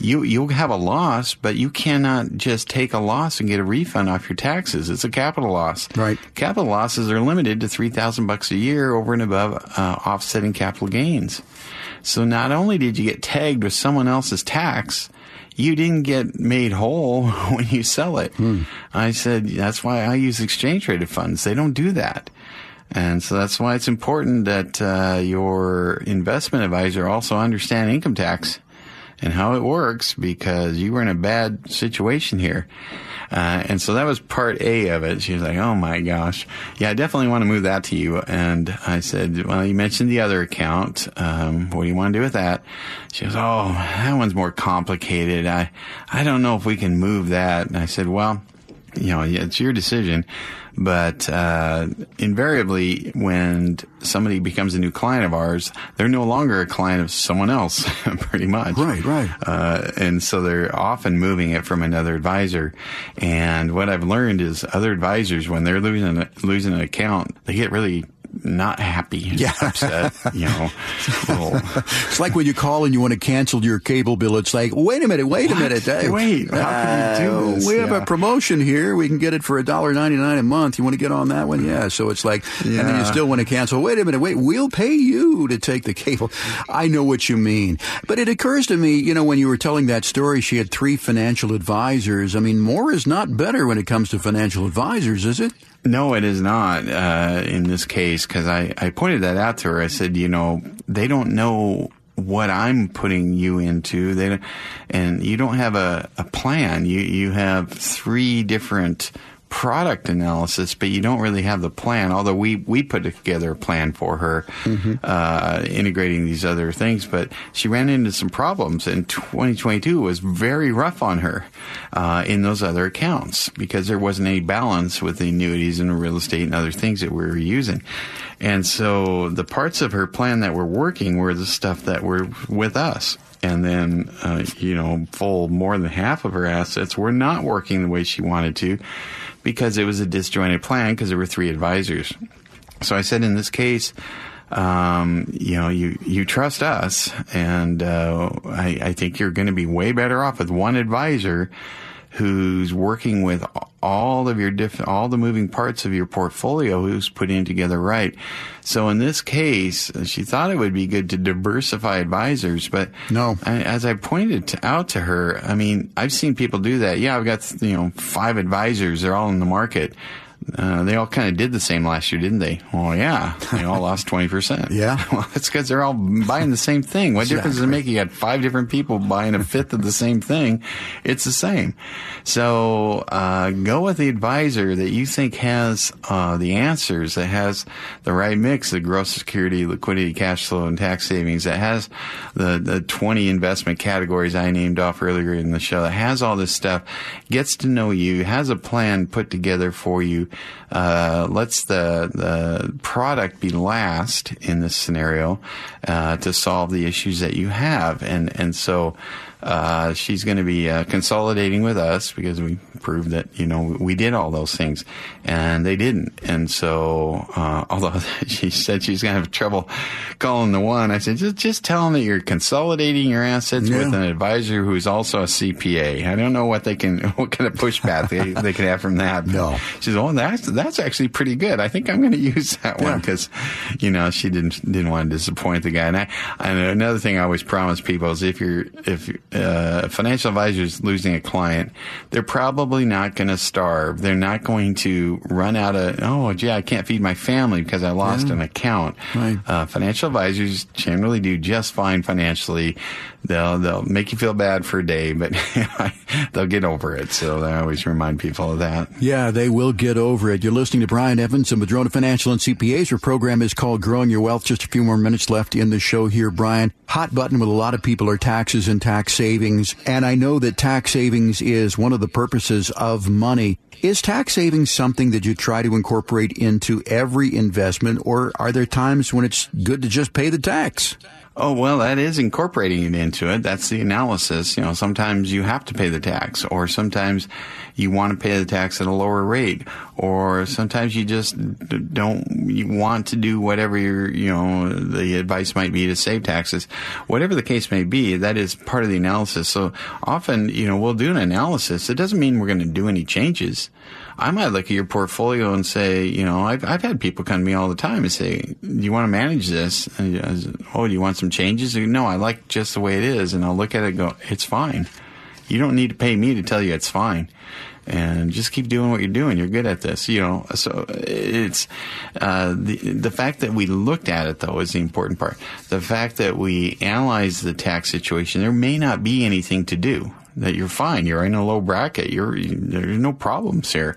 You, you'll have a loss, but you cannot just take a loss and get a refund off your taxes. It's a capital loss. Right. Capital losses are limited to 3000 bucks a year over and above uh, offsetting capital gains. So not only did you get tagged with someone else's tax, you didn't get made whole when you sell it. I said, that's why I use exchange traded funds. They don't do that. And so that's why it's important that uh, your investment advisor also understand income tax and how it works because you were in a bad situation here. Uh, and so that was part A of it. She was like, "Oh my gosh, yeah, I definitely want to move that to you." And I said, "Well, you mentioned the other account. Um, what do you want to do with that?" She goes, "Oh, that one's more complicated. I, I don't know if we can move that." And I said, "Well." You know, it's your decision. But uh, invariably, when somebody becomes a new client of ours, they're no longer a client of someone else, pretty much. Right, right. Uh, and so they're often moving it from another advisor. And what I've learned is other advisors, when they're losing losing an account, they get really not happy, yeah. upset, you know. it's like when you call and you want to cancel your cable bill. It's like, wait a minute, wait what? a minute. Wait, how can you do uh, this? We yeah. have a promotion here. We can get it for a dollar ninety nine a month. You want to get on that one? Yeah. So it's like, yeah. and then you still want to cancel. Wait a minute, wait. We'll pay you to take the cable. I know what you mean, but it occurs to me, you know, when you were telling that story, she had three financial advisors. I mean, more is not better when it comes to financial advisors, is it? No, it is not uh, in this case because I, I pointed that out to her. I said, you know, they don't know what I'm putting you into. They and you don't have a, a plan. You you have three different product analysis, but you don't really have the plan. Although we we put together a plan for her, mm-hmm. uh, integrating these other things, but she ran into some problems, and 2022 was very rough on her uh, in those other accounts because there wasn't any balance with the annuities and real estate and other things that we were using. And so the parts of her plan that were working were the stuff that were with us and then uh, you know full more than half of her assets were not working the way she wanted to because it was a disjointed plan because there were three advisors. So I said, in this case, um, you know, you, you trust us, and uh, I, I think you're going to be way better off with one advisor who's working with all of your different, all the moving parts of your portfolio, who's putting together right. So in this case, she thought it would be good to diversify advisors, but no. I, as I pointed to, out to her, I mean, I've seen people do that. Yeah, I've got you know five advisors; they're all in the market. Uh, they all kind of did the same last year, didn't they? Well, yeah, they all lost twenty percent. Yeah, well, that's because they're all buying the same thing. What exactly. difference does it make? You got five different people buying a fifth of the same thing. It's the same. So uh, go with the advisor that you think has uh, the answers, that has the right mix of gross security, liquidity, cash flow, and tax savings. That has the the twenty investment categories I named off earlier in the show. That has all this stuff, gets to know you, has a plan put together for you uh, lets the the product be last in this scenario uh, to solve the issues that you have, and and so uh, she's going to be uh, consolidating with us because we proved that you know we did all those things, and they didn't. And so, uh, although she said she's going to have trouble calling the one, I said just just tell them that you're consolidating your assets yeah. with an advisor who's also a CPA. I don't know what they can what kind of pushback they they can have from that. No, she said, "Oh, that's that's actually pretty good. I think I'm going to use that one because you know she didn't didn't want to disappoint the guy." And I, and another thing I always promise people is if you're if uh, financial advisor is losing a client, they're probably not going to starve. They're not going to run out of, oh, gee, I can't feed my family because I lost yeah. an account. Right. Uh, financial advisors generally do just fine financially. They'll, they'll make you feel bad for a day, but they'll get over it. So I always remind people of that. Yeah, they will get over it. You're listening to Brian Evans and Madrona Financial and CPAs. Our program is called Growing Your Wealth. Just a few more minutes left in the show here, Brian. Hot button with a lot of people are taxes and tax savings. And I know that tax savings is one of the purposes of money. Is tax savings something that you try to incorporate into every investment, or are there times when it's good to just pay the tax? Oh, well, that is incorporating it into it. That's the analysis. You know, sometimes you have to pay the tax, or sometimes you want to pay the tax at a lower rate, or sometimes you just don't you want to do whatever your, you know, the advice might be to save taxes. Whatever the case may be, that is part of the analysis. So often, you know, we'll do an analysis. It doesn't mean we're going to do any changes. I might look at your portfolio and say, you know, I've, I've had people come to me all the time and say, do you want to manage this? And, oh, do you want some changes? No, I like just the way it is. And I'll look at it and go, it's fine. You don't need to pay me to tell you it's fine. And just keep doing what you're doing. You're good at this, you know. So it's uh, the the fact that we looked at it though is the important part. The fact that we analyzed the tax situation, there may not be anything to do that you're fine. You're in a low bracket. You're, you, there's no problems here.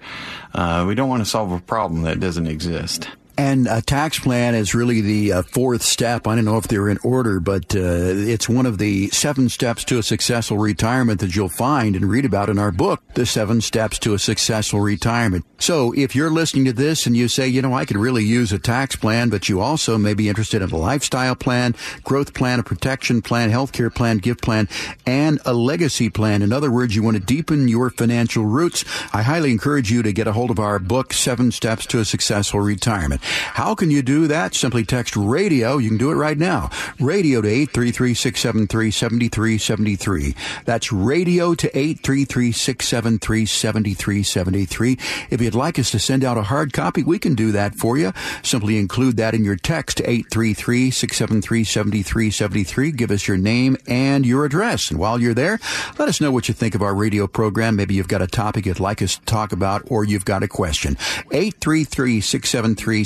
Uh, we don't want to solve a problem that doesn't exist. And a tax plan is really the uh, fourth step. I don't know if they're in order, but uh, it's one of the seven steps to a successful retirement that you'll find and read about in our book, The Seven Steps to a Successful Retirement. So if you're listening to this and you say, you know, I could really use a tax plan, but you also may be interested in a lifestyle plan, growth plan, a protection plan, healthcare plan, gift plan, and a legacy plan. In other words, you want to deepen your financial roots. I highly encourage you to get a hold of our book, Seven Steps to a Successful Retirement. How can you do that? Simply text radio. You can do it right now. Radio to 833-673-7373. That's radio to 833-673-7373. If you'd like us to send out a hard copy, we can do that for you. Simply include that in your text 833-673-7373. Give us your name and your address. And while you're there, let us know what you think of our radio program. Maybe you've got a topic you'd like us to talk about or you've got a question.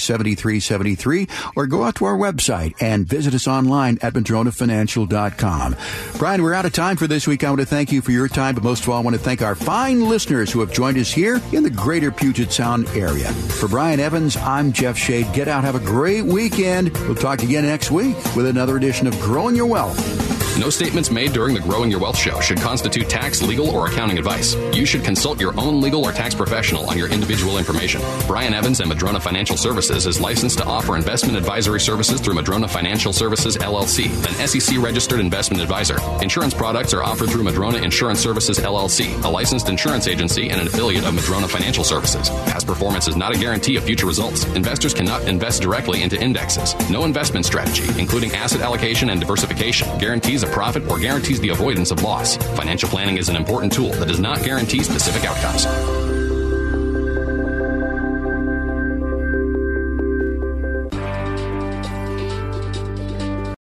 833-673-7373 or go out to our website and visit us online at madronafinancial.com. Brian, we're out of time for this week. I want to thank you for your time, but most of all, I want to thank our fine listeners who have joined us here in the greater Puget Sound area. For Brian Evans, I'm Jeff Shade. Get out, have a great weekend. We'll talk again next week with another edition of Growing Your Wealth. No statements made during the Growing Your Wealth show should constitute tax, legal, or accounting advice. You should consult your own legal or tax professional on your individual information. Brian Evans and Madrona Financial Services is licensed to offer investment advisory services through Madrona Financial Services LLC, an SEC registered investment advisor. Insurance products are offered through Madrona Insurance Services LLC, a licensed insurance agency and an affiliate of Madrona Financial Services. Past performance is not a guarantee of future results. Investors cannot invest directly into indexes. No investment strategy, including asset allocation and diversification, guarantees a profit or guarantees the avoidance of loss. Financial planning is an important tool that does not guarantee specific outcomes.